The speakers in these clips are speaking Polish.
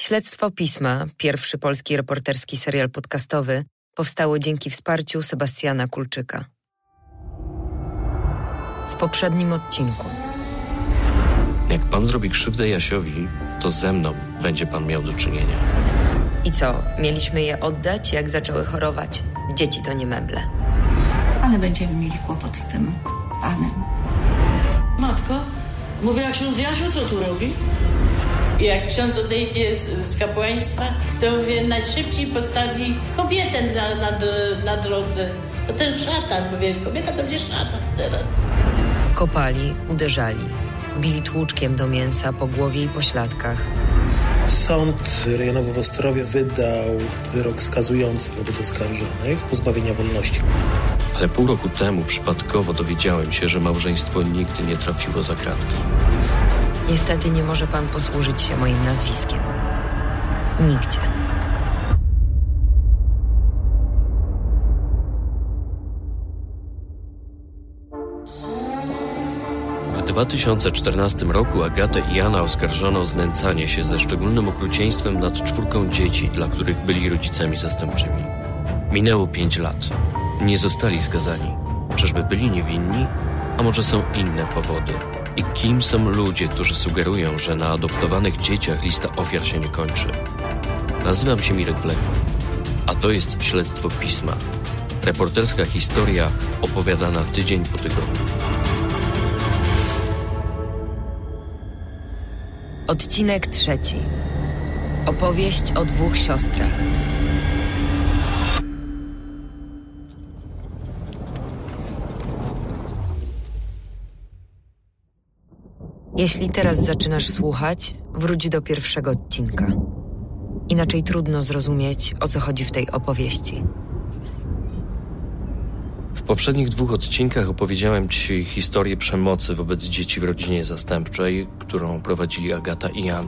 Śledztwo Pisma, pierwszy polski reporterski serial podcastowy, powstało dzięki wsparciu Sebastiana Kulczyka. W poprzednim odcinku. Jak pan zrobi krzywdę Jasiowi, to ze mną będzie pan miał do czynienia. I co, mieliśmy je oddać, jak zaczęły chorować? Dzieci to nie meble. Ale będziemy mieli kłopot z tym panem. Matko, mówię jak ksiądz Jasiu, co tu robi? Jak ksiądz odejdzie z, z kapłaństwa, to mówię, najszybciej postawi kobietę na, na, na drodze. To ten szatan, mówię, kobieta to będzie szatan teraz. Kopali, uderzali, bili tłuczkiem do mięsa po głowie i pośladkach. Sąd rejonowy w Ostrowie wydał wyrok skazujący wobec oskarżonych pozbawienia wolności. Ale pół roku temu przypadkowo dowiedziałem się, że małżeństwo nigdy nie trafiło za kratki. Niestety nie może pan posłużyć się moim nazwiskiem. Nigdzie. W 2014 roku Agatę i Jana oskarżono o znęcanie się ze szczególnym okrucieństwem nad czwórką dzieci, dla których byli rodzicami zastępczymi. Minęło pięć lat. Nie zostali skazani. Czyżby byli niewinni? A może są inne powody? I kim są ludzie, którzy sugerują, że na adoptowanych dzieciach lista ofiar się nie kończy? Nazywam się Mirek Wlekło, a to jest Śledztwo Pisma. Reporterska historia opowiadana tydzień po tygodniu. Odcinek trzeci. Opowieść o dwóch siostrach. Jeśli teraz zaczynasz słuchać, wróć do pierwszego odcinka. Inaczej trudno zrozumieć, o co chodzi w tej opowieści. W poprzednich dwóch odcinkach opowiedziałem Ci historię przemocy wobec dzieci w rodzinie zastępczej, którą prowadzili Agata i Jan.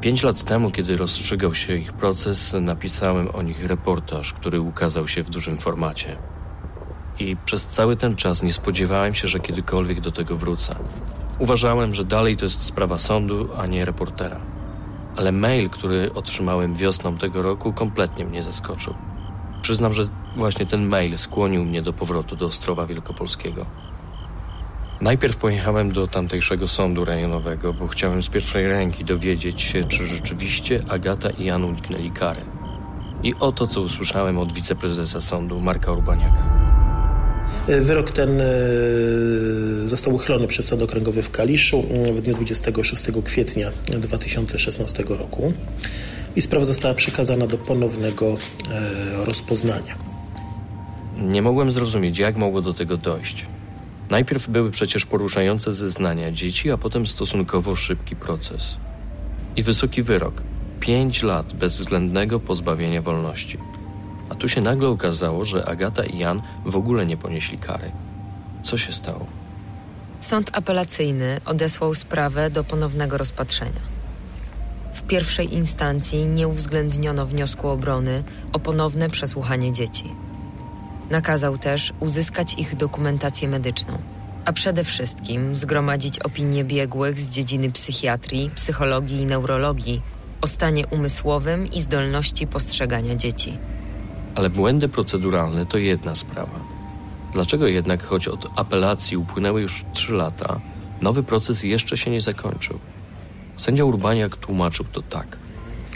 Pięć lat temu, kiedy rozstrzygał się ich proces, napisałem o nich reportaż, który ukazał się w dużym formacie. I przez cały ten czas nie spodziewałem się, że kiedykolwiek do tego wrócę. Uważałem, że dalej to jest sprawa sądu, a nie reportera. Ale mail, który otrzymałem wiosną tego roku, kompletnie mnie zaskoczył. Przyznam, że właśnie ten mail skłonił mnie do powrotu do Ostrowa Wielkopolskiego. Najpierw pojechałem do tamtejszego sądu rejonowego, bo chciałem z pierwszej ręki dowiedzieć się, czy rzeczywiście Agata i Jan uniknęli kary. I oto, co usłyszałem od wiceprezesa sądu Marka Urbaniaka. Wyrok ten e, został uchylony przez Sąd Okręgowy w Kaliszu w dniu 26 kwietnia 2016 roku i sprawa została przekazana do ponownego e, rozpoznania. Nie mogłem zrozumieć, jak mogło do tego dojść. Najpierw były przecież poruszające zeznania dzieci, a potem stosunkowo szybki proces. I wysoki wyrok pięć lat bezwzględnego pozbawienia wolności. A tu się nagle okazało, że Agata i Jan w ogóle nie ponieśli kary. Co się stało? Sąd apelacyjny odesłał sprawę do ponownego rozpatrzenia. W pierwszej instancji nie uwzględniono wniosku obrony o ponowne przesłuchanie dzieci. Nakazał też uzyskać ich dokumentację medyczną, a przede wszystkim zgromadzić opinie biegłych z dziedziny psychiatrii, psychologii i neurologii o stanie umysłowym i zdolności postrzegania dzieci. Ale błędy proceduralne to jedna sprawa. Dlaczego jednak, choć od apelacji upłynęły już trzy lata, nowy proces jeszcze się nie zakończył? Sędzia Urbaniak tłumaczył to tak.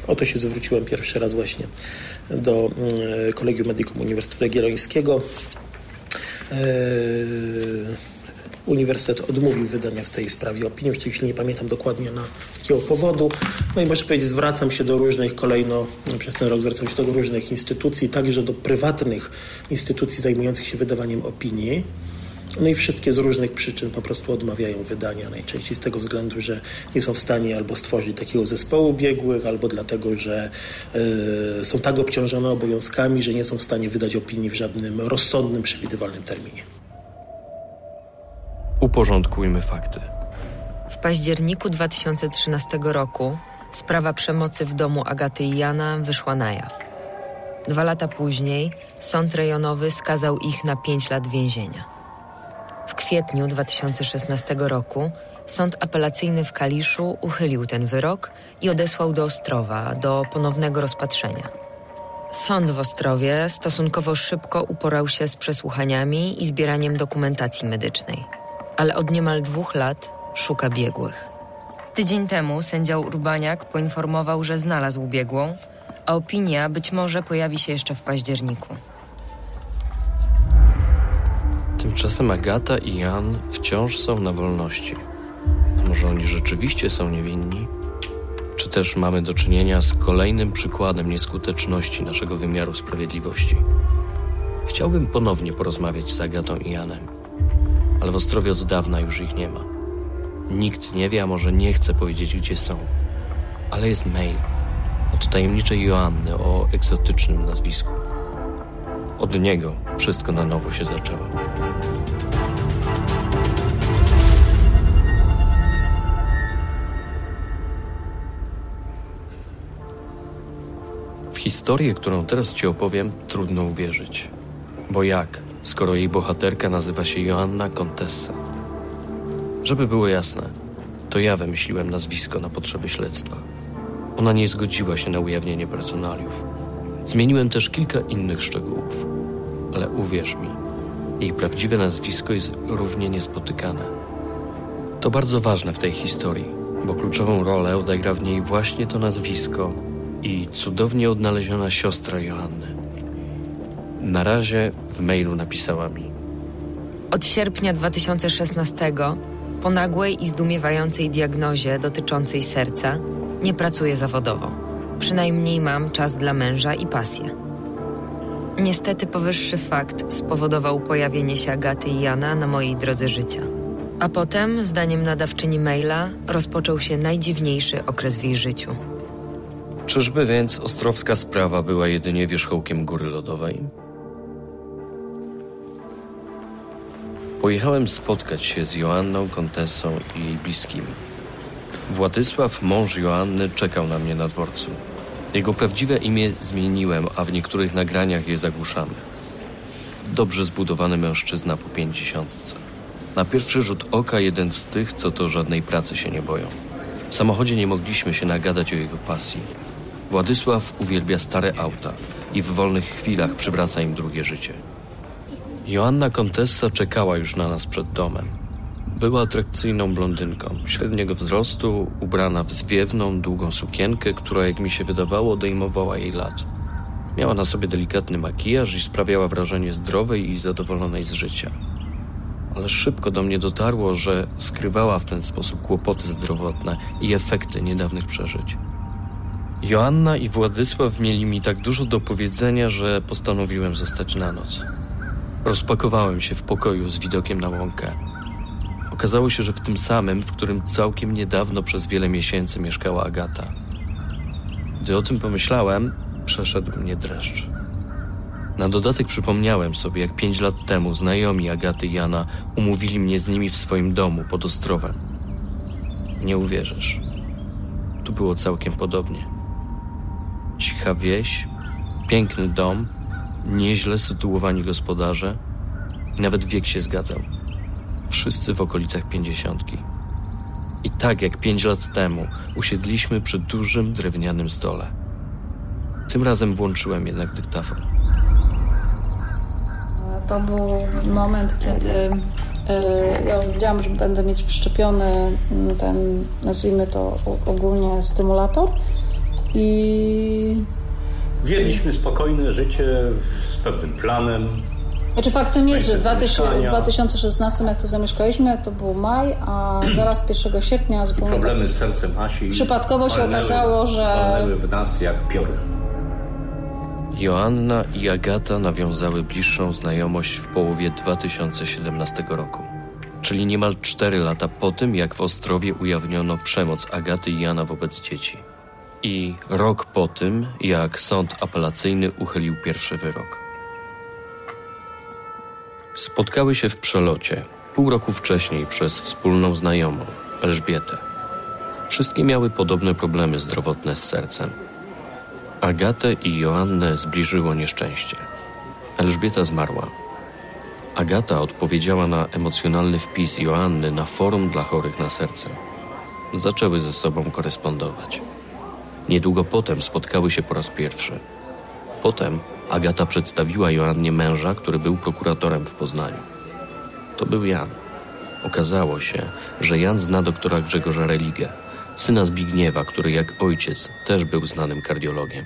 Oto się zwróciłem pierwszy raz właśnie do mm, Kolegium Medicum Uniwersytetu Jagiellońskiego. Eee, Uniwersytet odmówił wydania w tej sprawie opinii. Chwili nie pamiętam dokładnie na z jakiego powodu. No i muszę powiedzieć, zwracam się do różnych kolejno, przez ten rok zwracam się do różnych instytucji, także do prywatnych instytucji zajmujących się wydawaniem opinii. No i wszystkie z różnych przyczyn po prostu odmawiają wydania, najczęściej z tego względu, że nie są w stanie albo stworzyć takiego zespołu biegłych, albo dlatego, że y, są tak obciążone obowiązkami, że nie są w stanie wydać opinii w żadnym rozsądnym, przewidywalnym terminie. Uporządkujmy fakty. W październiku 2013 roku sprawa przemocy w domu Agaty i Jana wyszła na jaw. Dwa lata później sąd rejonowy skazał ich na pięć lat więzienia. W kwietniu 2016 roku sąd apelacyjny w Kaliszu uchylił ten wyrok i odesłał do Ostrowa do ponownego rozpatrzenia. Sąd w Ostrowie stosunkowo szybko uporał się z przesłuchaniami i zbieraniem dokumentacji medycznej, ale od niemal dwóch lat szuka biegłych. Tydzień temu sędzia Urbaniak poinformował, że znalazł biegłą, a opinia być może pojawi się jeszcze w październiku. Tymczasem Agata i Jan wciąż są na wolności. A może oni rzeczywiście są niewinni? Czy też mamy do czynienia z kolejnym przykładem nieskuteczności naszego wymiaru sprawiedliwości? Chciałbym ponownie porozmawiać z Agatą i Janem, ale w Ostrowie od dawna już ich nie ma. Nikt nie wie, a może nie chce powiedzieć, gdzie są. Ale jest mail od tajemniczej Joanny o egzotycznym nazwisku. Od niego wszystko na nowo się zaczęło. W historię, którą teraz ci opowiem, trudno uwierzyć. Bo jak, skoro jej bohaterka nazywa się Joanna Contessa? Żeby było jasne, to ja wymyśliłem nazwisko na potrzeby śledztwa. Ona nie zgodziła się na ujawnienie personaliów. Zmieniłem też kilka innych szczegółów, ale uwierz mi, jej prawdziwe nazwisko jest równie niespotykane. To bardzo ważne w tej historii, bo kluczową rolę odegra w niej właśnie to nazwisko i cudownie odnaleziona siostra Joanny. Na razie w mailu napisała mi: Od sierpnia 2016, po nagłej i zdumiewającej diagnozie dotyczącej serca, nie pracuję zawodowo. Przynajmniej mam czas dla męża i pasję. Niestety powyższy fakt spowodował pojawienie się Agaty i Jana na mojej drodze życia. A potem, zdaniem nadawczyni maila, rozpoczął się najdziwniejszy okres w jej życiu. Czyżby więc ostrowska sprawa była jedynie wierzchołkiem góry lodowej? Pojechałem spotkać się z Joanną, Kontesą i jej bliskimi. Władysław, mąż Joanny, czekał na mnie na dworcu. Jego prawdziwe imię zmieniłem, a w niektórych nagraniach je zagłuszamy. Dobrze zbudowany mężczyzna po pięćdziesiątce. Na pierwszy rzut oka jeden z tych, co to żadnej pracy się nie boją. W samochodzie nie mogliśmy się nagadać o jego pasji. Władysław uwielbia stare auta i w wolnych chwilach przywraca im drugie życie. Joanna Kontessa czekała już na nas przed domem. Była atrakcyjną blondynką, średniego wzrostu, ubrana w zwiewną, długą sukienkę, która, jak mi się wydawało, odejmowała jej lat. Miała na sobie delikatny makijaż i sprawiała wrażenie zdrowej i zadowolonej z życia. Ale szybko do mnie dotarło, że skrywała w ten sposób kłopoty zdrowotne i efekty niedawnych przeżyć. Joanna i Władysław mieli mi tak dużo do powiedzenia, że postanowiłem zostać na noc. Rozpakowałem się w pokoju z widokiem na łąkę. Okazało się, że w tym samym, w którym całkiem niedawno przez wiele miesięcy mieszkała Agata. Gdy o tym pomyślałem, przeszedł mnie dreszcz. Na dodatek przypomniałem sobie, jak pięć lat temu znajomi Agaty i Jana umówili mnie z nimi w swoim domu pod Ostrowem. Nie uwierzysz. Tu było całkiem podobnie. Cicha wieś, piękny dom, nieźle sytuowani gospodarze nawet wiek się zgadzał. Wszyscy w okolicach pięćdziesiątki. I tak jak pięć lat temu usiedliśmy przy dużym drewnianym stole. Tym razem włączyłem jednak dyktafon. To był moment, kiedy y, ja już wiedziałam, że będę mieć wszczepiony mm, ten, nazwijmy to ogólnie stymulator i Wiedliśmy spokojne życie z pewnym planem. Znaczy faktem jest, że w Najpierw 2000 mieszkania. 2016 jak to zamieszkaliśmy, to był maj, a zaraz 1 sierpnia zupełnie Problemy z sercem Asi Przypadkowo się walnęły- okazało, że- walnęły w nas jak piory. Joanna i Agata nawiązały bliższą znajomość w połowie 2017 roku, czyli niemal 4 lata po tym, jak w Ostrowie ujawniono przemoc Agaty i Jana wobec dzieci. I rok po tym, jak sąd apelacyjny uchylił pierwszy wyrok. Spotkały się w przelocie pół roku wcześniej przez wspólną znajomą, Elżbietę. Wszystkie miały podobne problemy zdrowotne z sercem. Agatę i Joannę zbliżyło nieszczęście. Elżbieta zmarła. Agata odpowiedziała na emocjonalny wpis Joanny na forum dla chorych na serce. Zaczęły ze sobą korespondować. Niedługo potem spotkały się po raz pierwszy. Potem Agata przedstawiła Joannie męża, który był prokuratorem w Poznaniu. To był Jan. Okazało się, że Jan zna doktora Grzegorza Religę, syna Zbigniewa, który jak ojciec też był znanym kardiologiem.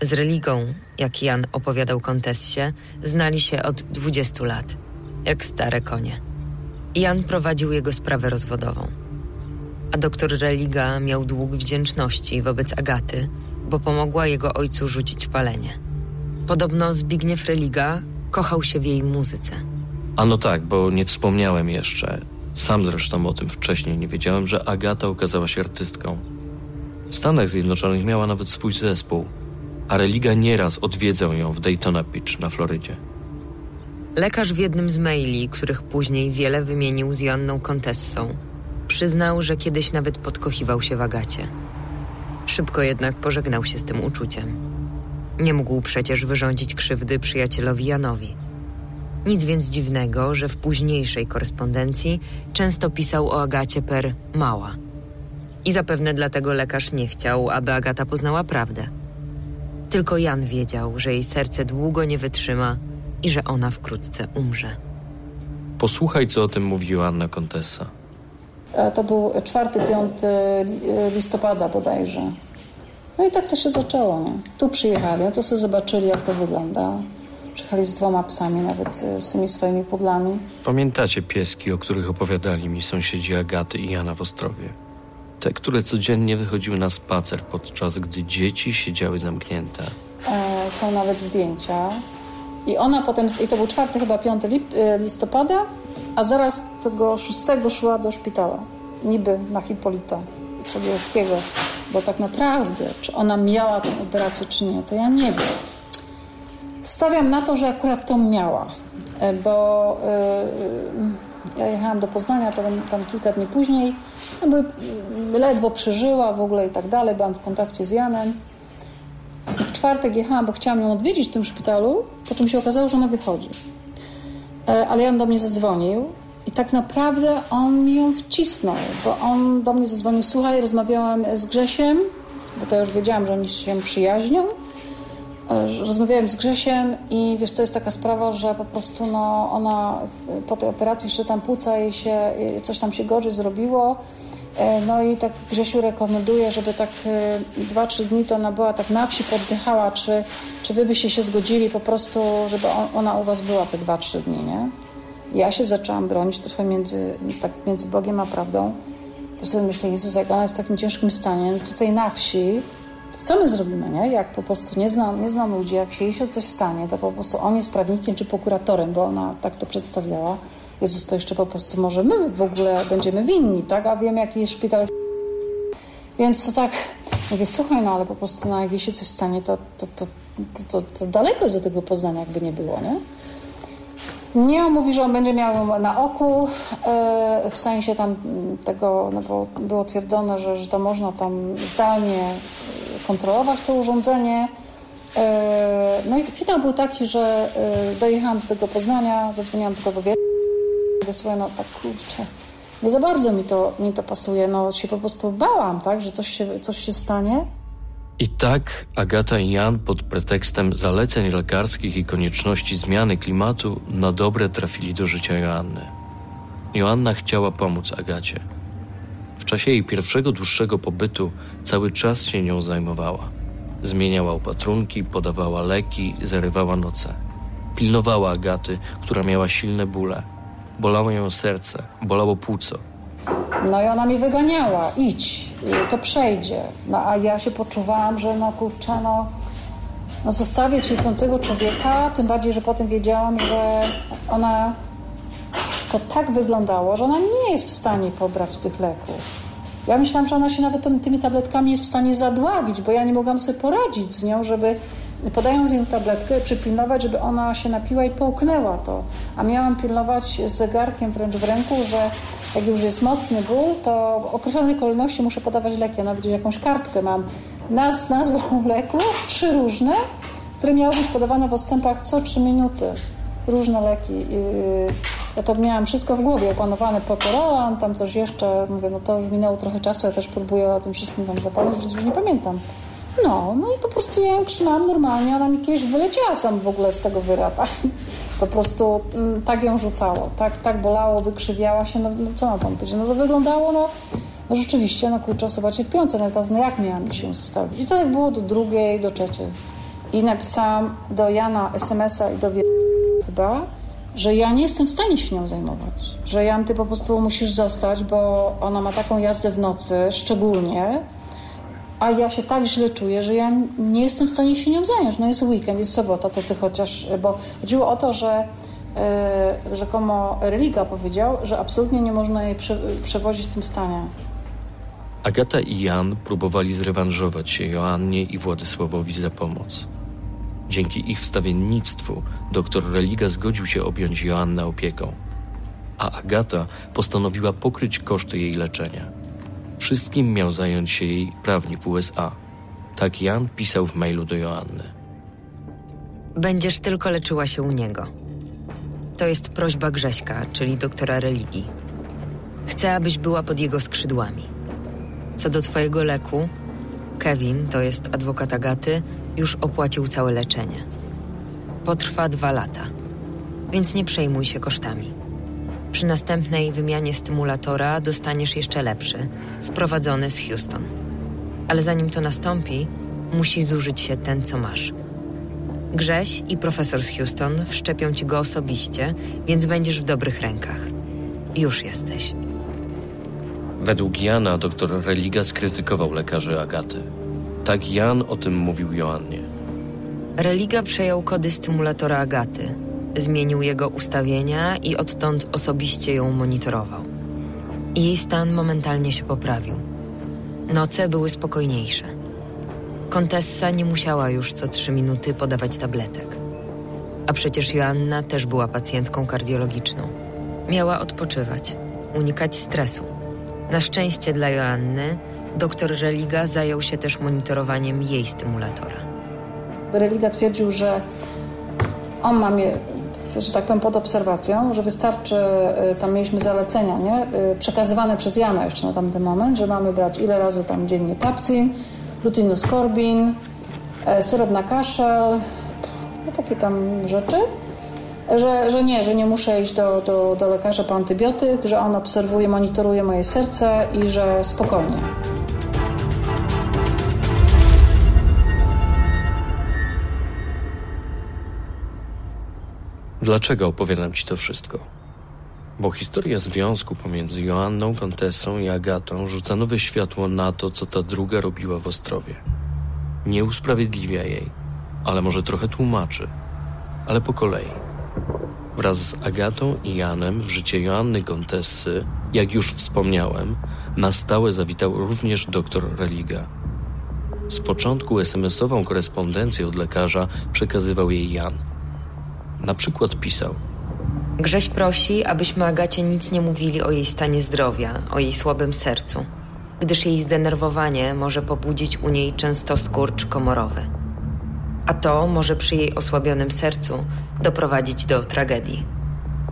Z religą, jak Jan opowiadał kontessie, znali się od 20 lat, jak stare konie. Jan prowadził jego sprawę rozwodową. A doktor Religa miał dług wdzięczności wobec Agaty, bo pomogła jego ojcu rzucić palenie. Podobno Zbigniew Religa kochał się w jej muzyce. A no tak, bo nie wspomniałem jeszcze. Sam zresztą o tym wcześniej nie wiedziałem, że Agata okazała się artystką. W Stanach Zjednoczonych miała nawet swój zespół, a Religa nieraz odwiedzał ją w Daytona Beach na Florydzie. Lekarz w jednym z maili, których później wiele wymienił z Joanną Kontessą, przyznał, że kiedyś nawet podkochiwał się w Agacie. Szybko jednak pożegnał się z tym uczuciem. Nie mógł przecież wyrządzić krzywdy przyjacielowi Janowi. Nic więc dziwnego, że w późniejszej korespondencji często pisał o Agacie per mała. I zapewne dlatego lekarz nie chciał, aby Agata poznała prawdę. Tylko Jan wiedział, że jej serce długo nie wytrzyma i że ona wkrótce umrze. Posłuchaj, co o tym mówiła Anna Kontessa. E, To był 4-5 listopada bodajże. No i tak to się zaczęło. Nie? Tu przyjechali, no to sobie zobaczyli, jak to wygląda. Przyjechali z dwoma psami, nawet e, z tymi swoimi pudlami. Pamiętacie pieski, o których opowiadali mi sąsiedzi Agaty i Jana w Ostrowie? Te, które codziennie wychodziły na spacer, podczas gdy dzieci siedziały zamknięte. E, są nawet zdjęcia. I ona potem, i to był czwarty, chyba 5 lip, e, listopada, a zaraz tego 6 szła do szpitala. Niby na Hipolita Czerwiowskiego. Bo tak naprawdę, czy ona miała tę operację, czy nie, to ja nie wiem. Stawiam na to, że akurat to miała, e, bo e, ja jechałam do Poznania potem, tam kilka dni później. Tam były, ledwo przeżyła w ogóle i tak dalej. Byłam w kontakcie z Janem. Czwartek jechałam, bo chciałam ją odwiedzić w tym szpitalu, po czym się okazało, że ona wychodzi. E, Ale Jan do mnie zadzwonił i tak naprawdę on mi ją wcisnął, bo on do mnie zadzwonił, słuchaj, rozmawiałam z Grzesiem, bo to już wiedziałam, że oni się przyjaźnią. E, że Rozmawiałem z Grzesiem i wiesz, to jest taka sprawa, że po prostu no, ona e, po tej operacji jeszcze tam płuca jej się, coś tam się gorzej zrobiło. E, No i tak Grzesiu rekomenduje, żeby tak e, dwa, trzy dni to ona była tak na wsi, poddychała, czy, czy wy byście się zgodzili po prostu, żeby on, ona u was była te dwa, trzy dni, nie? Ja się zaczęłam bronić trochę między, tak między Bogiem a prawdą. Po sobie myślę, Jezus, jak ona jest w takim ciężkim stanie, no tutaj na wsi, to co my zrobimy, nie? Jak po prostu nie znam, nie znam ludzi, jak się jej się coś stanie, to po prostu on jest prawnikiem czy prokuratorem, bo ona tak to przedstawiała. Jezus, to jeszcze po prostu może my w ogóle będziemy winni, tak? A wiem, jaki jest szpital. Więc to tak, mówię, słuchaj, no ale po prostu no, jak jej się coś stanie, to, to, to, to, to, daleko jest do tego Poznania, jakby nie było, nie? Nie, on mówi, że on będzie miał na oku, e, w sensie tam tego, no bo było twierdzone, że, że to można tam zdalnie kontrolować to urządzenie. E, No i finał był taki, że e, dojechałam do tego Poznania, zadzwoniłam tylko do Wielkiej. Słuchaj, no tak kurczę, nie za bardzo mi to, mi to pasuje, no się po prostu bałam, tak, że coś się, coś się stanie. I tak Agata i Jan pod pretekstem zaleceń lekarskich i konieczności zmiany klimatu na dobre trafili do życia Joanny. Joanna chciała pomóc Agacie. W czasie jej pierwszego dłuższego pobytu cały czas się nią zajmowała. Zmieniała opatrunki, podawała leki, zarywała noce. Pilnowała Agaty, która miała silne bóle. Bolało ją serce, bolało płuco. No i ona mi wyganiała, idź, to przejdzie. No a ja się poczuwałam, że no kurczę, no, no zostawię cierpiącego człowieka, tym bardziej, że potem wiedziałam, że ona to tak wyglądało, że ona nie jest w stanie pobrać tych leków. Ja myślałam, że ona się nawet tym- tymi tabletkami jest w stanie zadławić, bo ja nie mogłam sobie poradzić z nią, żeby podając jej tabletkę, przypilnować, żeby ona się napiła i połknęła to. A miałam pilnować z zegarkiem wręcz w ręku, że jak już jest mocny ból, to w określonej kolejności muszę podawać leki. Ja nawet jakąś kartkę mam naz, nazwą leków, trzy różne, które miały być podawane w odstępach co trzy minuty. różne leki. Ja to miałam wszystko w głowie, opanowane Pokoralan, tam coś jeszcze. Mówię, no to już minęło trochę czasu, ja też próbuję o tym wszystkim tam zapomnieć, więc już nie pamiętam. No, no i po prostu ja ją trzymałam normalnie, ona mi kiedyś wyleciała sam w ogóle z tego wyrata. Po prostu mm, tak ją rzucało, tak, tak bolało, wykrzywiała się, no, no co mam pan powiedzieć, no to wyglądało, no, no rzeczywiście, no kurczę, osoba cierpiąca, natomiast no jak miałam się zostawić? I to tak było do drugiej, do trzeciej. I napisałam do Jana SMS-a i do wie... chyba, że ja nie jestem w stanie się nią zajmować. Że Jan, ty po prostu musisz zostać, bo ona ma taką jazdę w nocy, szczególnie, a ja się tak źle czuję, że ja nie jestem w stanie się nią zająć. No jest weekend, jest sobota, to ty chociaż... Bo chodziło o to, że yy, rzekomo Religa powiedział, że absolutnie nie można jej prze, przewozić w tym stanie. Agata i Jan próbowali zrewanżować się Joannie i Władysławowi za pomoc. Dzięki ich wstawiennictwu doktor Religa zgodził się objąć Joannę opieką, a Agata postanowiła pokryć koszty jej leczenia. Wszystkim miał zająć się jej prawnik USA. Tak Jan pisał w mailu do Joanny. Będziesz tylko leczyła się u niego. To jest prośba Grześka, czyli doktora religii. Chcę, abyś była pod jego skrzydłami. Co do twojego leku, Kevin, to jest adwokat Agaty, już opłacił całe leczenie. Potrwa dwa lata, więc nie przejmuj się kosztami. Przy następnej wymianie stymulatora dostaniesz jeszcze lepszy, sprowadzony z Houston. Ale zanim to nastąpi, musi zużyć się ten, co masz. Grześ i profesor z Houston wszczepią ci go osobiście, więc będziesz w dobrych rękach. Już jesteś. Według Jana doktor Religa skrytykował lekarzy Agaty. Tak Jan o tym mówił Joannie. Religa przejął kody stymulatora Agaty, zmienił jego ustawienia i odtąd osobiście ją monitorował. Jej stan momentalnie się poprawił. Noce były spokojniejsze. Kontessa nie musiała już co trzy minuty podawać tabletek. A przecież Joanna też była pacjentką kardiologiczną. Miała odpoczywać, unikać stresu. Na szczęście dla Joanny, doktor Religa zajął się też monitorowaniem jej stymulatora. Religa twierdził, że on ma mnie, że tak powiem, pod obserwacją, że wystarczy, y, tam mieliśmy zalecenia, nie? Y, przekazywane przez Jana jeszcze na tamten moment, że mamy brać ile razy tam dziennie tapcin, lutinoskorbin, e, syrop na kaszel, no takie tam rzeczy. Że, że nie, że nie muszę iść do, do, do lekarza po antybiotyk, że on obserwuje, monitoruje moje serce i że spokojnie. Dlaczego opowiadam ci to wszystko? Bo historia związku pomiędzy Joanną Kontesą i Agatą rzuca nowe światło na to, co ta druga robiła w Ostrowie. Nie usprawiedliwia jej, ale może trochę tłumaczy, ale po kolei. Wraz z Agatą i Janem w życie Joanny Kontessy, jak już wspomniałem, na stałe zawitał również doktor Religa. Z początku SMS-ową korespondencję od lekarza przekazywał jej Jan – na przykład pisał: Grześ prosi, abyśmy Agacie nic nie mówili o jej stanie zdrowia, o jej słabym sercu, gdyż jej zdenerwowanie może pobudzić u niej często skurcz komorowy. A to może przy jej osłabionym sercu doprowadzić do tragedii.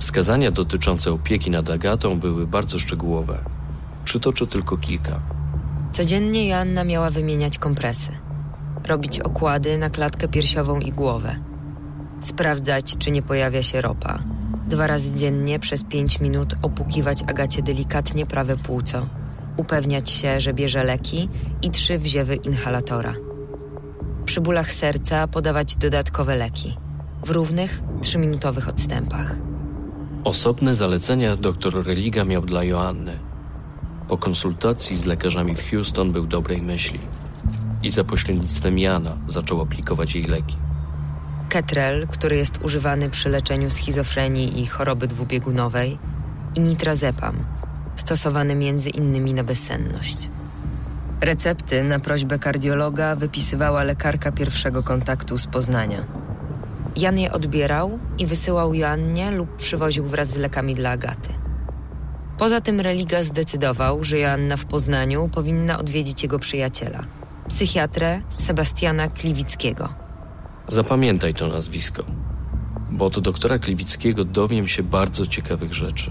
Wskazania dotyczące opieki nad Agatą były bardzo szczegółowe. Przytoczę tylko kilka. Codziennie Joanna miała wymieniać kompresy, robić okłady na klatkę piersiową i głowę sprawdzać, czy nie pojawia się ropa. Dwa razy dziennie przez pięć minut opukiwać Agacie delikatnie prawe płuco, upewniać się, że bierze leki i trzy wziewy inhalatora. Przy bólach serca podawać dodatkowe leki w równych, trzyminutowych odstępach. Osobne zalecenia dr Religa miał dla Joanny. Po konsultacji z lekarzami w Houston był dobrej myśli i za pośrednictwem Jana zaczął aplikować jej leki. Ketrel, który jest używany przy leczeniu schizofrenii i choroby dwubiegunowej, i nitrazepam, stosowany między innymi na bezsenność. Recepty na prośbę kardiologa wypisywała lekarka pierwszego kontaktu z Poznania. Jan je odbierał i wysyłał Joannie lub przywoził wraz z lekami dla Agaty. Poza tym Religa zdecydował, że Joanna w Poznaniu powinna odwiedzić jego przyjaciela, psychiatrę Sebastiana Kliwickiego – Zapamiętaj to nazwisko. bo od doktora Kliwickiego dowiem się bardzo ciekawych rzeczy.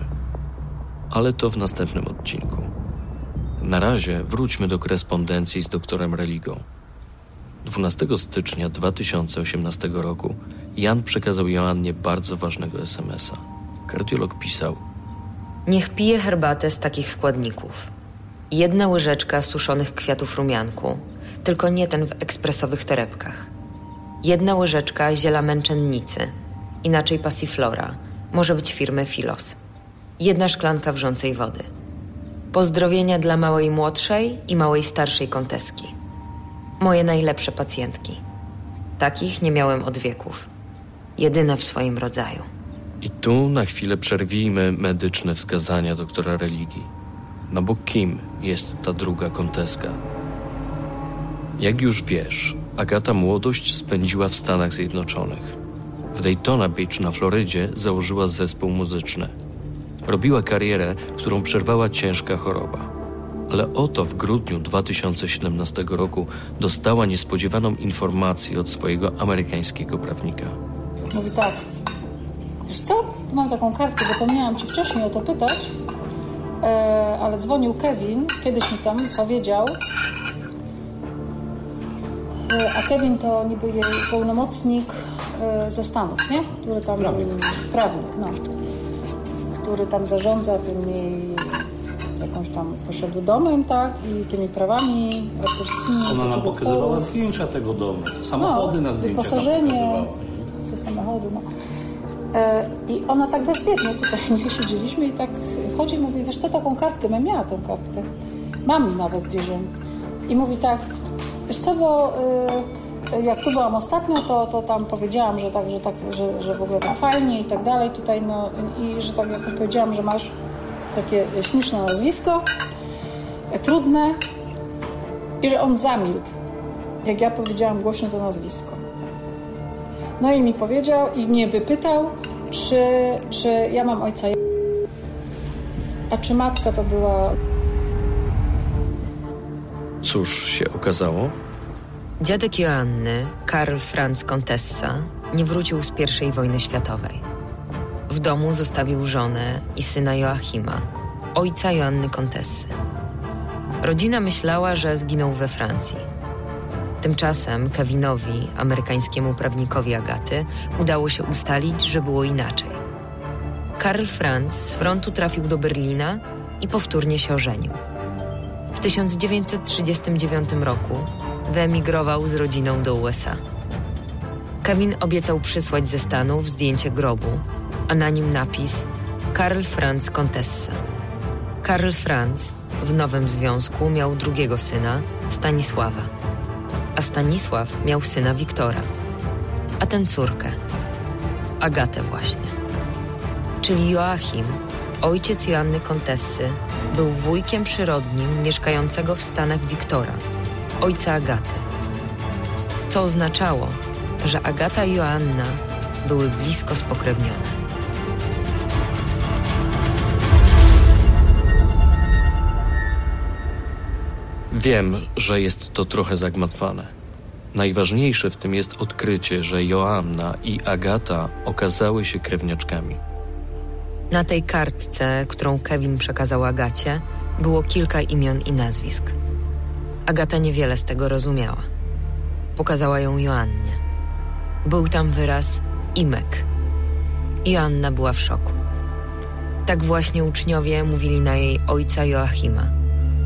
Ale to w następnym odcinku. Na razie wróćmy do korespondencji z doktorem Religą. 12 stycznia 2018 roku Jan przekazał Joannie bardzo ważnego SMS-a. Kardiolog pisał: Niech pije herbatę z takich składników. Jedna łyżeczka suszonych kwiatów rumianku, tylko nie ten w ekspresowych torebkach. Jedna łyżeczka ziela męczennicy, inaczej passiflora, może być firmy Filos. Jedna szklanka wrzącej wody. Pozdrowienia dla małej młodszej i małej starszej konteski. Moje najlepsze pacjentki. Takich nie miałem od wieków. Jedyne w swoim rodzaju. I tu na chwilę przerwijmy medyczne wskazania doktora religii. No bo kim jest ta druga konteska? Jak już wiesz, Agata młodość spędziła w Stanach Zjednoczonych. W Daytona Beach na Florydzie założyła zespół muzyczny. Robiła karierę, którą przerwała ciężka choroba. Ale oto w grudniu 2017 roku dostała niespodziewaną informację od swojego amerykańskiego prawnika. Mówi tak, wiesz co, tu mam taką kartkę, zapomniałam Ci wcześniej o to pytać, e, ale dzwonił Kevin, kiedyś mi tam powiedział, a Kevin to niby jej pełnomocnik e, ze Stanów, nie? Który tam, Prawnik. prawnik, no. Który tam zarządza tymi jakąś tam posiadł domem, tak? I tymi prawami autorskimi. Ona nam pokazywała zdjęcia tego domu, te samochody na zdjęciach No, wyposażenie, te samochody, no. E, I ona tak bezwiednie tutaj nie siedzieliśmy i tak chodzi i mówi, wiesz co, taką kartkę, bym miała tą kartkę. Mam nawet gdzieś ją. I mówi tak, wiesz co, bo y, jak tu byłam ostatnio, to, to tam powiedziałam, że tak, że tak, że, że w ogóle tak fajnie i tak dalej tutaj, no i że tak jak powiedziałam, że masz takie śmieszne nazwisko, e, trudne i że on zamilkł, jak ja powiedziałam głośno to nazwisko. No i mi powiedział i mnie wypytał, czy, czy ja mam ojca, a czy matka to była Cóż się okazało? Dziadek Joanny, Karl Franz Contessa, nie wrócił z I wojny światowej. W domu zostawił żonę i syna Joachima, ojca Joanny Contessy. Rodzina myślała, że zginął we Francji. Tymczasem Kevinowi, amerykańskiemu prawnikowi Agaty, udało się ustalić, że było inaczej. Karl Franz z frontu trafił do Berlina i powtórnie się ożenił. W 1939 roku wyemigrował z rodziną do USA. Kevin obiecał przysłać ze Stanów zdjęcie grobu, a na nim napis Karl Franz Contessa. Karl Franz w nowym związku miał drugiego syna, Stanisława, a Stanisław miał syna Wiktora, a ten córkę, Agatę właśnie. Czyli Joachim, ojciec Joanny Kontessy, był wujkiem przyrodnim mieszkającego w Stanach Wiktora, ojca Agaty. Co oznaczało, że Agata i Joanna były blisko spokrewnione. Wiem, że jest to trochę zagmatwane. Najważniejsze w tym jest odkrycie, że Joanna i Agata okazały się krewniaczkami. Na tej kartce, którą Kevin przekazał Agacie, było kilka imion i nazwisk. Agata niewiele z tego rozumiała. Pokazała ją Joannie. Był tam wyraz Imek. Joanna była w szoku. Tak właśnie uczniowie mówili na jej ojca Joachima,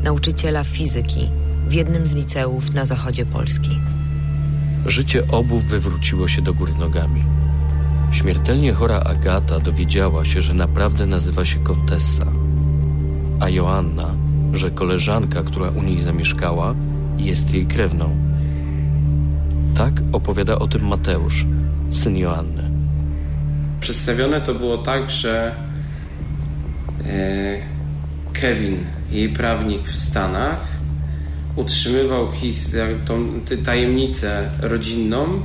nauczyciela fizyki w jednym z liceów na zachodzie Polski. Życie obu wywróciło się do góry nogami. Śmiertelnie chora Agata dowiedziała się, że naprawdę nazywa się Kontessa, a Joanna, że koleżanka, która u niej zamieszkała, jest jej krewną. Tak opowiada o tym Mateusz, syn Joanny. Przedstawione to było tak, że e, Kevin, jej prawnik w Stanach, utrzymywał tą tajemnicę rodzinną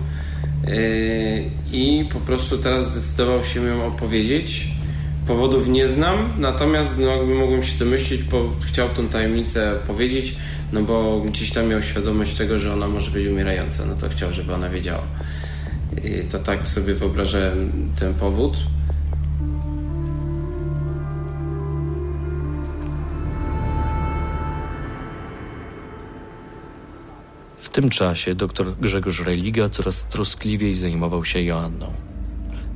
i po prostu teraz zdecydował się ją opowiedzieć. Powodów nie znam, natomiast no, jakby mogłem się domyślić, bo chciał tą tajemnicę powiedzieć, no bo gdzieś tam miał świadomość tego, że ona może być umierająca, no to chciał, żeby ona wiedziała. Y, to tak sobie wyobrażałem ten powód. Tym czasie dr Grzegorz Religa coraz troskliwiej zajmował się Joanną.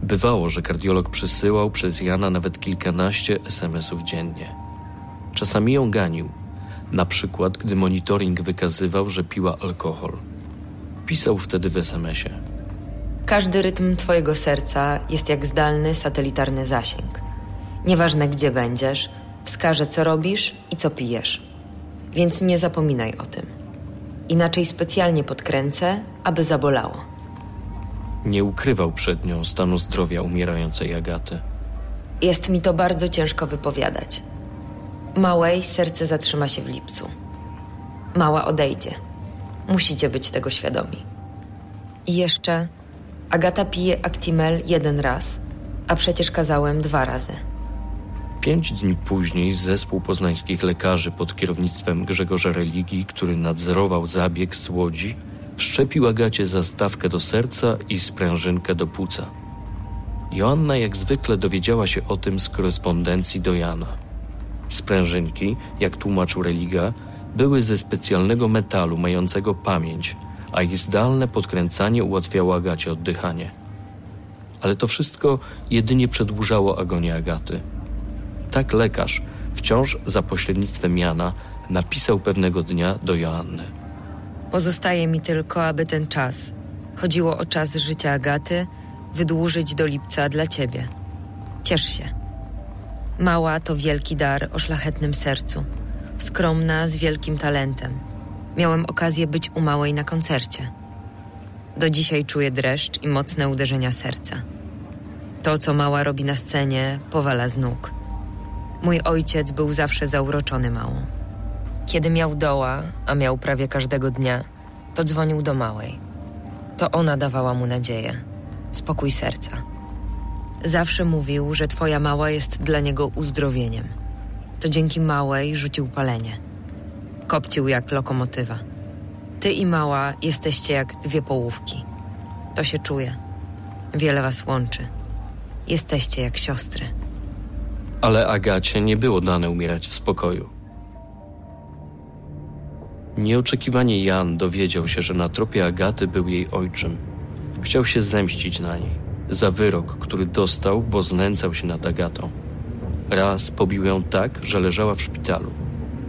Bywało, że kardiolog przysyłał przez Jana nawet kilkanaście SMS-ów dziennie. Czasami ją ganił, na przykład gdy monitoring wykazywał, że piła alkohol. Pisał wtedy w SMS-ie. Każdy rytm twojego serca jest jak zdalny satelitarny zasięg. Nieważne gdzie będziesz, wskaże co robisz i co pijesz. Więc nie zapominaj o tym. Inaczej specjalnie podkręcę, aby zabolało. Nie ukrywał przed nią stanu zdrowia umierającej Agaty. Jest mi to bardzo ciężko wypowiadać. Małej serce zatrzyma się w lipcu. Mała odejdzie. Musicie być tego świadomi. I jeszcze Agata pije Actimel jeden raz, a przecież kazałem dwa razy. Pięć dni później zespół poznańskich lekarzy pod kierownictwem Grzegorza Religii, który nadzorował zabieg z Łodzi, wszczepił Agacie zastawkę do serca i sprężynkę do płuca. Joanna jak zwykle dowiedziała się o tym z korespondencji do Jana. Sprężynki, jak tłumaczył Religa, były ze specjalnego metalu mającego pamięć, a ich zdalne podkręcanie ułatwiało Agacie oddychanie. Ale to wszystko jedynie przedłużało agonię Agaty. Tak lekarz, wciąż za pośrednictwem Jana, napisał pewnego dnia do Joanny. Pozostaje mi tylko, aby ten czas, chodziło o czas życia Agaty, wydłużyć do lipca dla ciebie. Ciesz się. Mała to wielki dar o szlachetnym sercu, skromna z wielkim talentem. Miałem okazję być u małej na koncercie. Do dzisiaj czuję dreszcz i mocne uderzenia serca. To, co mała robi na scenie, powala z nóg. Mój ojciec był zawsze zauroczony małą. Kiedy miał doła, a miał prawie każdego dnia, to dzwonił do małej. To ona dawała mu nadzieję, spokój serca. Zawsze mówił, że twoja mała jest dla niego uzdrowieniem. To dzięki małej rzucił palenie. Kopcił jak lokomotywa. Ty i mała jesteście jak dwie połówki. To się czuje. Wiele was łączy. Jesteście jak siostry. Ale Agacie nie było dane umierać w spokoju. Nieoczekiwanie Jan dowiedział się, że na tropie Agaty był jej ojczym. Chciał się zemścić na niej za wyrok, który dostał, bo znęcał się nad Agatą. Raz pobił ją tak, że leżała w szpitalu.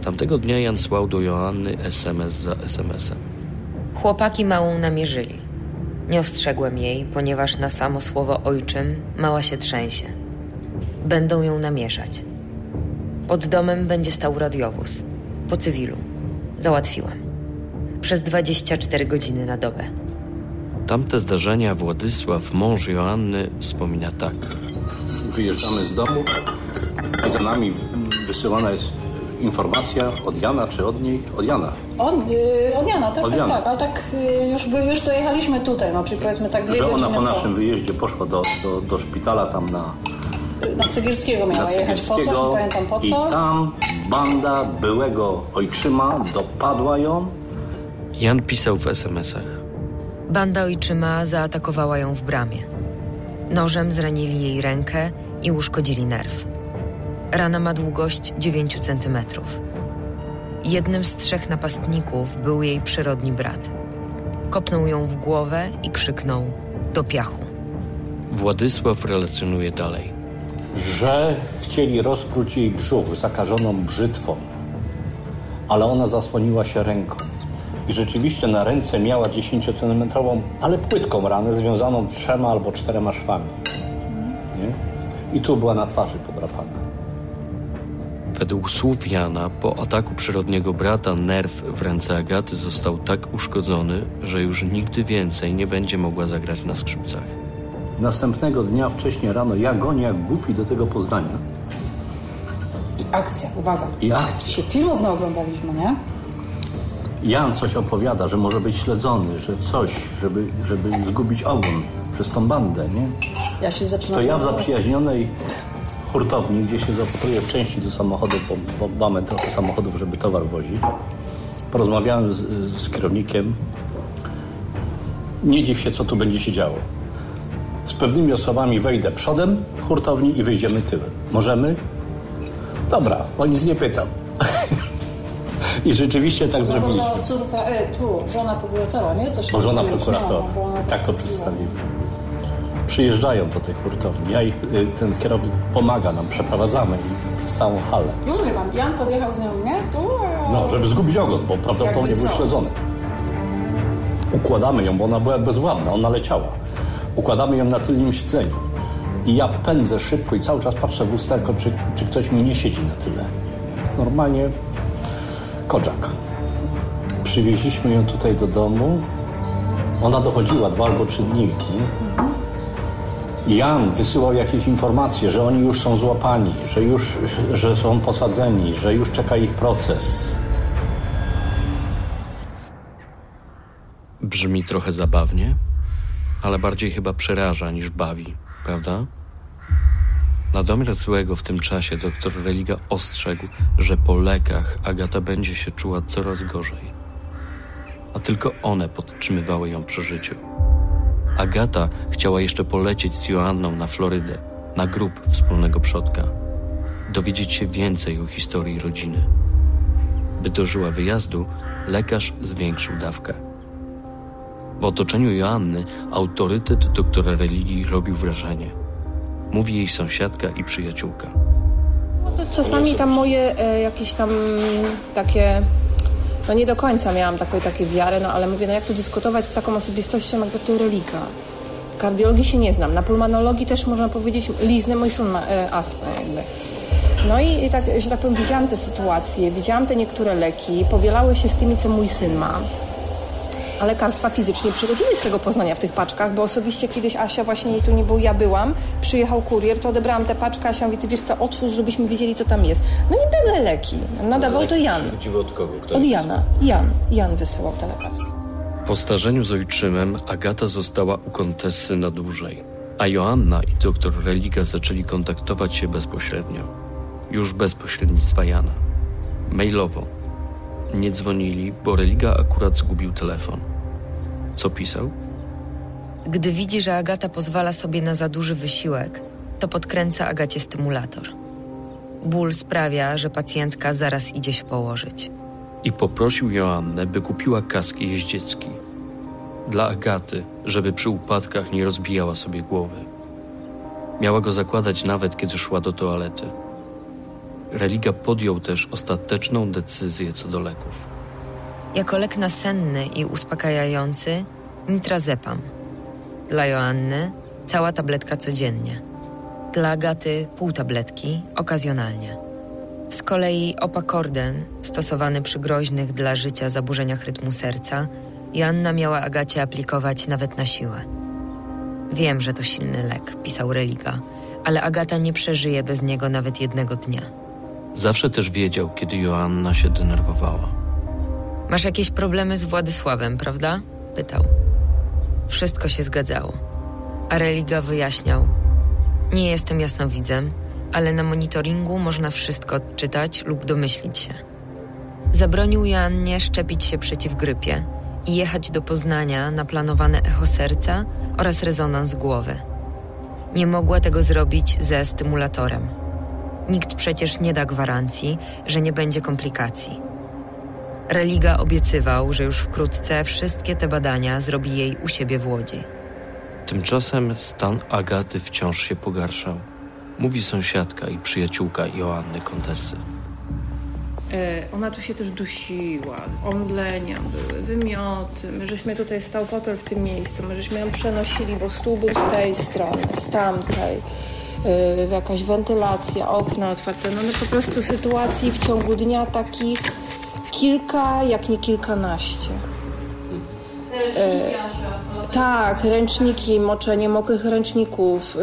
Tamtego dnia Jan słał do Joanny SMS za SMS-em. Chłopaki małą namierzyli. Nie ostrzegłem jej, ponieważ na samo słowo ojczym mała się trzęsie. Będą ją namierzać. Pod domem będzie stał radiowóz. Po cywilu. Załatwiłam. Przez 24 godziny na dobę. Tamte zdarzenia Władysław, mąż Joanny, wspomina tak. Wyjeżdżamy z domu i za nami wysyłana jest informacja od Jana czy od niej? Od Jana. Od, yy, od Jana, tak, Od tak, Jana. tak, ale tak yy, już, by- już dojechaliśmy tutaj, no, czyli powiedzmy tak dwie Że ona po naszym wyjeździe poszła do, do, do szpitala tam na, Na Cegierskiego na miała jechać po coś, nie pamiętam po i co. tam banda byłego ojczyma dopadła ją. Jan pisał w SMS-ach. Banda ojczyma zaatakowała ją w bramie. Nożem zranili jej rękę i uszkodzili nerw. Rana ma długość 9 centymetrów. Jednym z trzech napastników był jej przyrodni brat. Kopnął ją w głowę i krzyknął do piachu. Władysław relacjonuje dalej. Że chcieli rozpróć jej brzuch zakażoną brzytwą, ale ona zasłoniła się ręką. I rzeczywiście na ręce miała 10-centymetrową, ale płytką ranę związaną trzema albo czterema szwami. Nie? I tu była na twarzy podrapana. Według słów Jana, po ataku przyrodniego brata nerw w ręce Agaty został tak uszkodzony, że już nigdy więcej nie będzie mogła zagrać na skrzypcach. Następnego dnia wcześnie rano ja gonię jak głupi do tego Poznania. I akcja, uwaga. I akcja. Się filmów naoglądaliśmy, nie? Jan coś opowiada, że może być śledzony, że coś, żeby, żeby zgubić ogon przez tą bandę, nie? Ja się zaczynam... To ja w zaprzyjaźnionej hurtowni, gdzie się zapatruję w części do samochodu, bo, bo mamy trochę samochodów, żeby towar wozić. Porozmawiałem z, z kierownikiem. Nie dziw się, co tu będzie się działo. Z pewnymi osobami wejdę przodem hurtowni i wyjdziemy tyłem. Możemy? Dobra, o nic nie pytam. I rzeczywiście tak No bo zrobiliśmy. to córka, e, tu, żona prokuratora, nie? Coś Bo żona prokuratora. ona Tak to przedstawimy. Przyjeżdżają do tej hurtowni. Ja ich, y, ten kierownik pomaga nam, przeprowadzamy ich przez całą halę. No wie pan, Jan podjechał z nią, nie? Tu, a- No, żeby zgubić ogon, bo prawdopodobnie był śledzony. Układamy ją, bo ona była bezwładna, ona leciała. Układamy ją na tylnym siedzeniu. I ja pędzę szybko i cały czas patrzę w lusterko, czy, czy ktoś mi nie siedzi na tyle. Normalnie Kodzak. Przywieźliśmy ją tutaj do domu. Ona dochodziła dwa albo trzy dni. Jan wysyłał jakieś informacje, że oni już są złapani, że już że są posadzeni, że już czeka ich proces. Brzmi trochę zabawnie, ale bardziej chyba przeraża niż bawi, prawda? Na domiar złego w tym czasie doktor Religa ostrzegł, że po lekach Agata będzie się czuła coraz gorzej. A tylko one podtrzymywały ją przy życiu. Agata chciała jeszcze polecieć z Joanną na Florydę, na grób wspólnego przodka. Dowiedzieć się więcej o historii rodziny. By dożyła wyjazdu, lekarz zwiększył dawkę. W otoczeniu Joanny autorytet doktora religii robił wrażenie. Mówi jej sąsiadka i przyjaciółka. Czasami tam moje e, jakieś tam takie, no nie do końca miałam taką takie wiarę, no ale mówię, no jak tu dyskutować z taką osobistością jak doktor Relika. Kardiologii się nie znam, na pulmonologii też można powiedzieć, liznę mój syn ma e, jakby. No i, i tak, że tak powiem, widziałam te sytuacje, widziałam te niektóre leki, powielały się z tymi, co mój syn ma. A lekarstwa fizycznie przychodzili z tego Poznania w tych paczkach, bo osobiście kiedyś Asia właśnie jej tu nie był, ja byłam, przyjechał kurier, to odebrałam tę paczkę, Asia mówi, ty wiesz co, otwórz, żebyśmy wiedzieli, co tam jest. No i były leki. Nadawał to Jan. Od kogo? Kto Od Jana. Jan. Jan wysyłał te lekarstwa. Po starzeniu z ojczymem Agata została u kontesy na dłużej, a Joanna i doktor Religa zaczęli kontaktować się bezpośrednio. Już bez pośrednictwa Jana. Mailowo. Nie dzwonili, bo Religa akurat zgubił telefon. Co pisał? Gdy widzi, że Agata pozwala sobie na za duży wysiłek, to podkręca Agacie stymulator. Ból sprawia, że pacjentka zaraz idzie się położyć. I poprosił Joannę, by kupiła kask jeździecki. Dla Agaty, żeby przy upadkach nie rozbijała sobie głowy. Miała go zakładać nawet, kiedy szła do toalety. Religa podjął też ostateczną decyzję co do leków. Jako lek nasenny i uspokajający nitrazepam. Dla Joanny cała tabletka codziennie. Dla Agaty pół tabletki okazjonalnie. Z kolei opakorden, stosowany przy groźnych dla życia zaburzeniach rytmu serca, Joanna miała Agacie aplikować nawet na siłę. Wiem, że to silny lek, pisał Religa, ale Agata nie przeżyje bez niego nawet jednego dnia. Zawsze też wiedział, kiedy Joanna się denerwowała. Masz jakieś problemy z Władysławem, prawda? Pytał. Wszystko się zgadzało. A Religa wyjaśniał. Nie jestem jasnowidzem, ale na monitoringu można wszystko odczytać lub domyślić się. Zabronił Joannie szczepić się przeciw grypie i jechać do Poznania na planowane echo serca oraz rezonans głowy. Nie mogła tego zrobić ze stymulatorem. Nikt przecież nie da gwarancji, że nie będzie komplikacji. Religa obiecywał, że już wkrótce wszystkie te badania zrobi jej u siebie w Łodzi. Tymczasem stan Agaty wciąż się pogarszał. Mówi sąsiadka i przyjaciółka Joanny Kontesy. E, Ona tu się też dusiła, omdlenia były, wymioty. My żeśmy tutaj stał fotel w tym miejscu, my żeśmy ją przenosili, bo stół był z tej strony, z tamtej. E, Jakaś wentylacja, okna otwarte. No, no po prostu sytuacji w ciągu dnia takich kilka, jak nie kilkanaście. Tak, ręczniki, moczenie mokrych ręczników, y,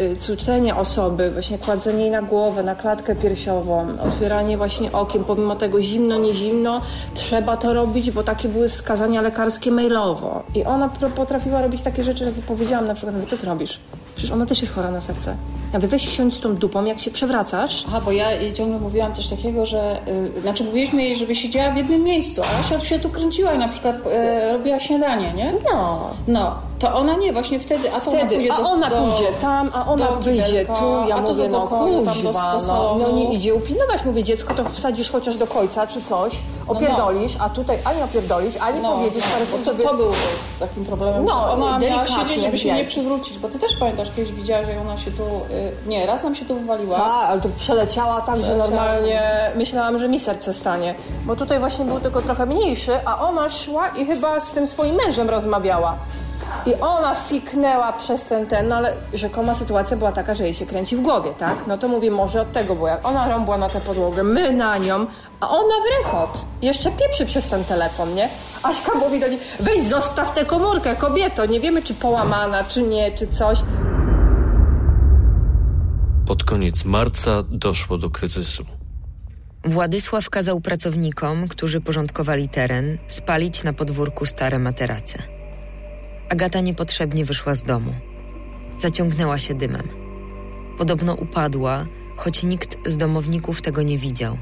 y, cucenie osoby, właśnie kładzenie jej na głowę, na klatkę piersiową, otwieranie właśnie okiem, pomimo tego zimno, nie zimno, trzeba to robić, bo takie były wskazania lekarskie mailowo. I ona potrafiła robić takie rzeczy, jak powiedziałam na przykład, mówię, co ty robisz? Przecież ona też jest chora na serce. Ja mówię, weź siądź z tą dupą, jak się przewracasz, Aha, bo ja jej ciągle mówiłam coś takiego, że... Y, znaczy mówiliśmy jej, żeby siedziała w jednym miejscu, a Asia się tu kręciła i na przykład y, robiła śniadanie, nie? no, No. To ona nie, właśnie wtedy, a to ona Wtedy, pójdzie a do, ona do, pójdzie tam, a ona wyjdzie tu. Ja mówię, do no kuźwa, no, no nie idzie upilnować. Mówię, dziecko to wsadzisz chociaż do końca czy coś, opierdolisz, a tutaj ani opierdolić, ani No, powiedzieć no, to, sobie. to było takim problemem. No, ona miała siedzieć, żeby się nie przywrócić, bo ty też pamiętasz, kiedyś widziałaś, że ona się tu, y, nie, raz nam się tu wywaliła. Tak, ale to przeleciała tak, że normalnie myślałam, że mi serce stanie. Bo tutaj właśnie był tylko trochę mniejszy, a ona szła i chyba z tym swoim mężem rozmawiała. I ona fiknęła przez ten ten, no ale rzekoma sytuacja była taka, że jej się kręci w głowie, tak? No to mówię, może od tego, bo jak ona rąbła na tę podłogę, my na nią, a ona w rechot. Jeszcze pieprzy przez ten telefon, nie? Aśka mówi do niej, weź zostaw tę komórkę, kobieto, nie wiemy czy połamana, czy nie, czy coś. Pod koniec marca doszło do kryzysu. Władysław kazał pracownikom, którzy porządkowali teren, spalić na podwórku stare materace. Agata niepotrzebnie wyszła z domu. Zaciągnęła się dymem. Podobno upadła, choć nikt z domowników tego nie widział.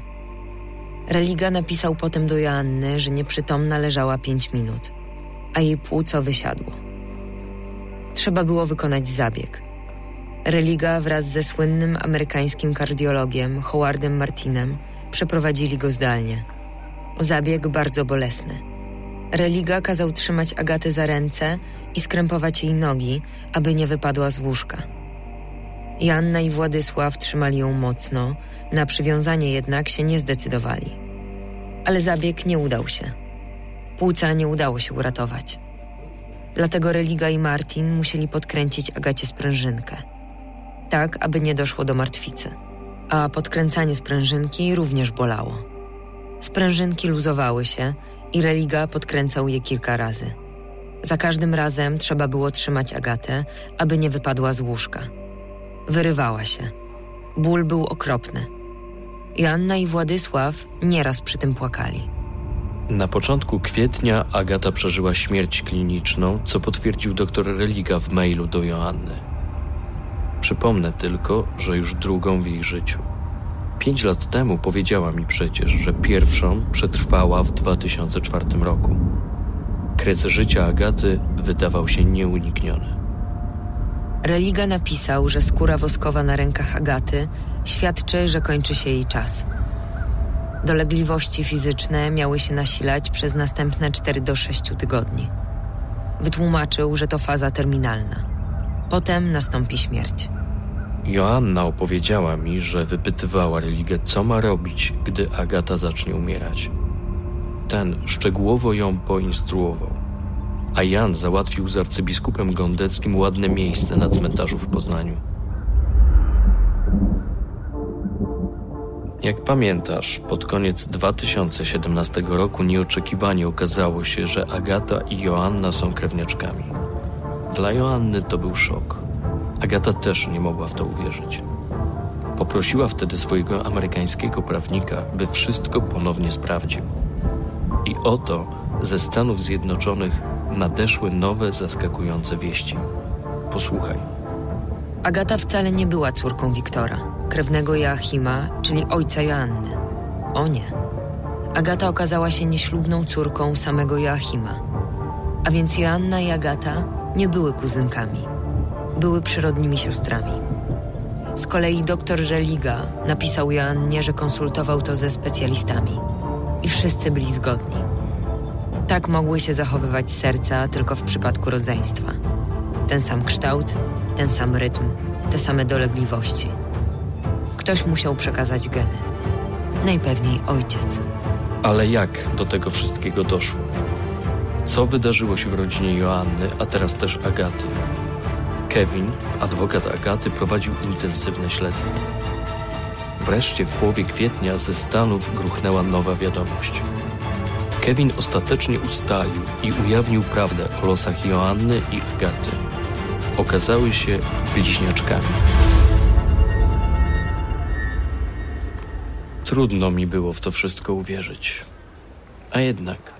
Religa napisał potem do Joanny, że nieprzytomna leżała pięć minut, a jej płuco wysiadło. Trzeba było wykonać zabieg. Religa wraz ze słynnym amerykańskim kardiologiem Howardem Martinem przeprowadzili go zdalnie. Zabieg bardzo bolesny. Religa kazał trzymać Agatę za ręce i skrępować jej nogi, aby nie wypadła z łóżka. Janna i Władysław trzymali ją mocno, na przywiązanie jednak się nie zdecydowali. Ale zabieg nie udał się. Płuca nie udało się uratować. Dlatego Religa i Martin musieli podkręcić Agacie sprężynkę. Tak, aby nie doszło do martwicy. A podkręcanie sprężynki również bolało. Sprężynki luzowały się i Religa podkręcał je kilka razy. Za każdym razem trzeba było trzymać Agatę, aby nie wypadła z łóżka. Wyrywała się. Ból był okropny. Joanna i Władysław nieraz przy tym płakali. Na początku kwietnia Agata przeżyła śmierć kliniczną, co potwierdził dr Religa w mailu do Joanny. Przypomnę tylko, że już drugą w jej życiu. Pięć lat temu powiedziała mi przecież, że pierwszą przetrwała w 2004 roku. Kres życia Agaty wydawał się nieunikniony. Religa napisał, że skóra woskowa na rękach Agaty świadczy, że kończy się jej czas. Dolegliwości fizyczne miały się nasilać przez następne 4 do 6 tygodni. Wytłumaczył, że to faza terminalna. Potem nastąpi śmierć. Joanna opowiedziała mi, że wypytywała Religę, co ma robić, gdy Agata zacznie umierać. Ten szczegółowo ją poinstruował, a Jan załatwił z arcybiskupem Gondeckim ładne miejsce na cmentarzu w Poznaniu. Jak pamiętasz, pod koniec 2017 roku nieoczekiwanie okazało się, że Agata i Joanna są krewniaczkami. Dla Joanny to był szok. Agata też nie mogła w to uwierzyć. Poprosiła wtedy swojego amerykańskiego prawnika, by wszystko ponownie sprawdził. I oto ze Stanów Zjednoczonych nadeszły nowe, zaskakujące wieści. Posłuchaj. Agata wcale nie była córką Wiktora, krewnego Joachima, czyli ojca Joanny. O nie. Agata okazała się nieślubną córką samego Joachima. A więc Joanna i Agata nie były kuzynkami. Były przyrodnimi siostrami. Z kolei doktor Religa napisał Joannie, że konsultował to ze specjalistami. I wszyscy byli zgodni. Tak mogły się zachowywać serca tylko w przypadku rodzeństwa. Ten sam kształt, ten sam rytm, te same dolegliwości. Ktoś musiał przekazać geny. Najpewniej ojciec. Ale jak do tego wszystkiego doszło? Co wydarzyło się w rodzinie Joanny, a teraz też Agaty? Kevin, adwokat Agaty, prowadził intensywne śledztwo. Wreszcie w połowie kwietnia ze Stanów gruchnęła nowa wiadomość. Kevin ostatecznie ustalił i ujawnił prawdę o losach Joanny i Agaty. Okazały się bliźniaczkami. Trudno mi było w to wszystko uwierzyć. A jednak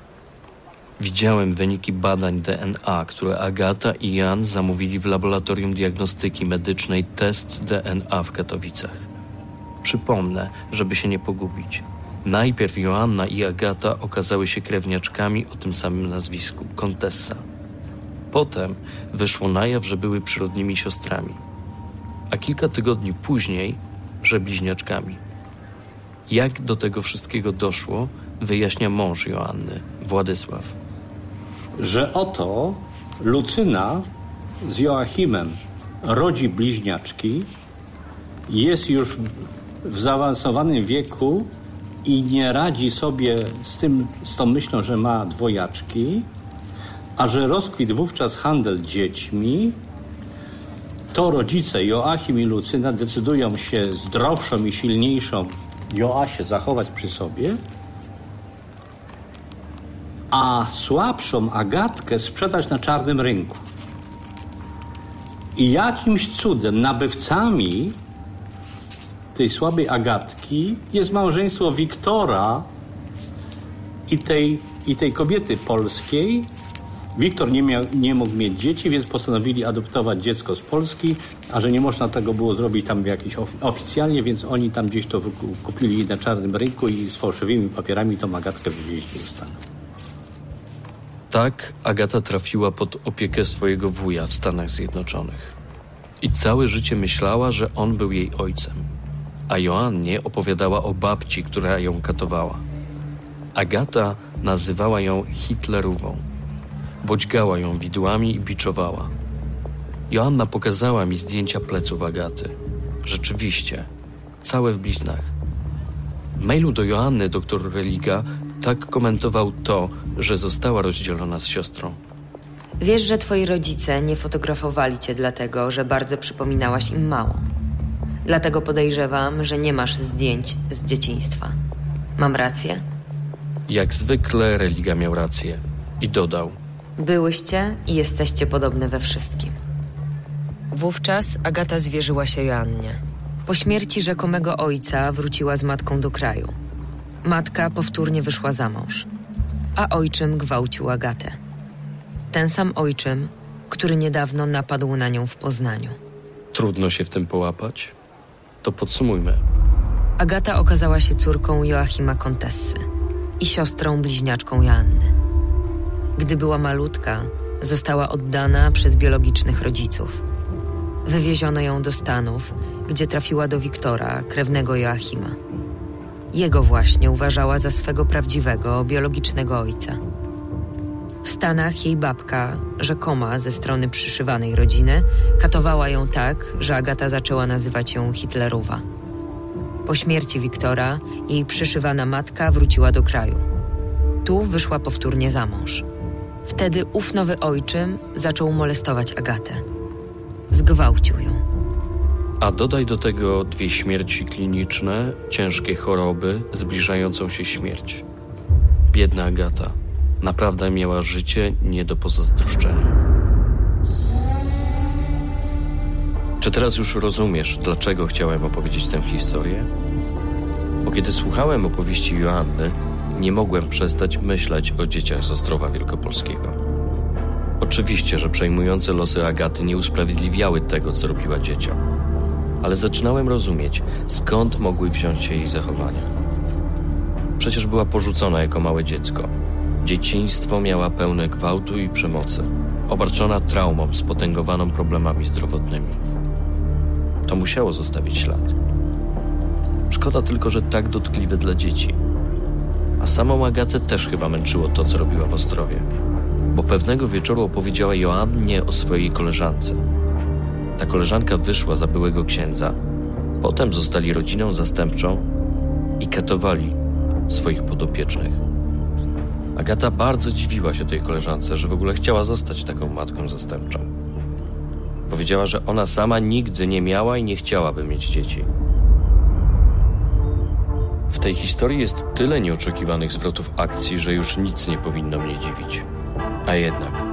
widziałem wyniki badań DNA, które Agata i Jan zamówili w laboratorium diagnostyki medycznej test DNA w Katowicach. Przypomnę, żeby się nie pogubić. Najpierw Joanna i Agata okazały się krewniaczkami o tym samym nazwisku Contessa. potem wyszło na jaw, że były przyrodnimi siostrami, a kilka tygodni później, że bliźniaczkami. Jak do tego wszystkiego doszło, wyjaśnia mąż Joanny, Władysław. Że oto Lucyna z Joachimem rodzi bliźniaczki, jest już w zaawansowanym wieku i nie radzi sobie z, tym, z tą myślą, że ma dwojaczki, a że rozkwit wówczas handel dziećmi, to rodzice Joachim i Lucyna decydują się zdrowszą i silniejszą Joasię zachować przy sobie, a słabszą Agatkę sprzedać na czarnym rynku. I jakimś cudem nabywcami tej słabej Agatki jest małżeństwo Wiktora i tej, i tej kobiety polskiej. Wiktor nie, miał, nie mógł mieć dzieci, więc postanowili adoptować dziecko z Polski, a że nie można tego było zrobić tam jakiś oficjalnie, więc oni tam gdzieś to kupili na czarnym rynku i z fałszywymi papierami tą Agatkę wywieźli do Stanów. Tak Agata trafiła pod opiekę swojego wuja w Stanach Zjednoczonych. I całe życie myślała, że on był jej ojcem. A Joannie opowiadała o babci, która ją katowała. Agata nazywała ją Hitlerową. Bodźgała ją widłami i biczowała. Joanna pokazała mi zdjęcia pleców Agaty. Rzeczywiście, całe w bliznach. W mailu do Joanny doktor Religa tak komentował to, że została rozdzielona z siostrą. Wiesz, że twoi rodzice nie fotografowali cię dlatego, że bardzo przypominałaś im mało. Dlatego podejrzewam, że nie masz zdjęć z dzieciństwa. Mam rację? Jak zwykle Religa miał rację i dodał: Byłyście i jesteście podobne we wszystkim. Wówczas Agata zwierzyła się Joannie. Po śmierci rzekomego ojca wróciła z matką do kraju. Matka powtórnie wyszła za mąż, a ojczym gwałcił Agatę. Ten sam ojczym, który niedawno napadł na nią w Poznaniu. Trudno się w tym połapać? To podsumujmy. Agata okazała się córką Joachima Kontessy i siostrą bliźniaczką Joanny. Gdy była malutka, została oddana przez biologicznych rodziców. Wywieziono ją do Stanów, gdzie trafiła do Wiktora, krewnego Joachima. Jego właśnie uważała za swego prawdziwego, biologicznego ojca. W Stanach jej babka, rzekoma ze strony przyszywanej rodziny, katowała ją tak, że Agata zaczęła nazywać ją Hitlerowa. Po śmierci Wiktora jej przyszywana matka wróciła do kraju. Tu wyszła powtórnie za mąż. Wtedy ów nowy ojczym zaczął molestować Agatę. Zgwałcił ją. A dodaj do tego dwie śmierci kliniczne, ciężkie choroby, zbliżającą się śmierć. Biedna Agata naprawdę miała życie nie do pozazdroszczenia. Czy teraz już rozumiesz, dlaczego chciałem opowiedzieć tę historię? Bo kiedy słuchałem opowieści Joanny, nie mogłem przestać myśleć o dzieciach z Ostrowa Wielkopolskiego. Oczywiście, że przejmujące losy Agaty nie usprawiedliwiały tego, co robiła dzieciom. Ale zaczynałem rozumieć, skąd mogły wziąć się jej zachowania. Przecież była porzucona jako małe dziecko. Dzieciństwo miała pełne gwałtu i przemocy, obarczona traumą spotęgowaną problemami zdrowotnymi. To musiało zostawić ślad. Szkoda tylko, że tak dotkliwe dla dzieci. A samą Agatę też chyba męczyło to, co robiła w Ostrowie. Bo pewnego wieczoru opowiedziała Joannie o swojej koleżance. Ta koleżanka wyszła za byłego księdza. Potem zostali rodziną zastępczą i katowali swoich podopiecznych. Agata bardzo dziwiła się tej koleżance, że w ogóle chciała zostać taką matką zastępczą. Powiedziała, że ona sama nigdy nie miała i nie chciałaby mieć dzieci. W tej historii jest tyle nieoczekiwanych zwrotów akcji, że już nic nie powinno mnie dziwić. A jednak,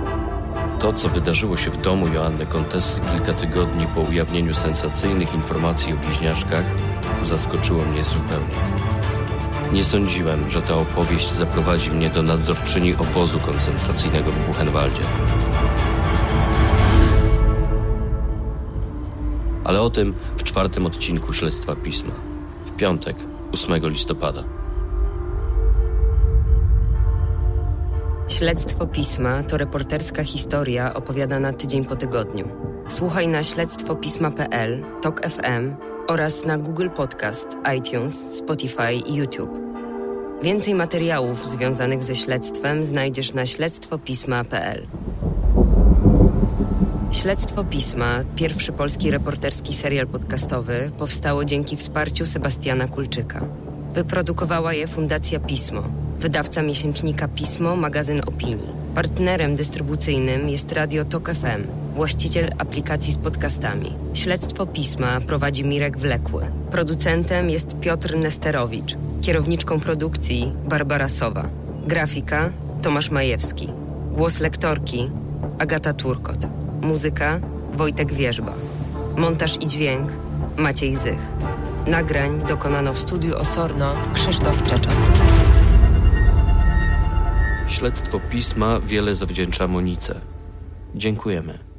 to co wydarzyło się w domu Joanny Kontesy kilka tygodni po ujawnieniu sensacyjnych informacji o bliźniaczkach, zaskoczyło mnie zupełnie. Nie sądziłem, że ta opowieść zaprowadzi mnie do nadzorczyni obozu koncentracyjnego w Buchenwaldzie. Ale o tym w czwartym odcinku Śledztwa Pisma. W piątek, 8 listopada. Śledztwo Pisma to reporterska historia opowiadana tydzień po tygodniu. Słuchaj na śledztwopisma.pl, TOK FM oraz na Google Podcast, iTunes, Spotify i YouTube. Więcej materiałów związanych ze śledztwem znajdziesz na śledztwopisma.pl. Śledztwo Pisma, pierwszy polski reporterski serial podcastowy, powstało dzięki wsparciu Sebastiana Kulczyka. Wyprodukowała je Fundacja Pismo, wydawca miesięcznika Pismo, magazyn opinii. Partnerem dystrybucyjnym jest Radio Tok FM, właściciel aplikacji z podcastami. Śledztwo Pisma prowadzi Mirek Wlekły. Producentem jest Piotr Nesterowicz. Kierowniczką produkcji Barbara Sowa. Grafika Tomasz Majewski. Głos lektorki Agata Turkot. Muzyka Wojtek Wierzba. Montaż i dźwięk Maciej Zych. Nagrań dokonano w studiu Osorno Krzysztof Czeczot. Śledztwo pisma wiele zawdzięcza Monice. Dziękujemy.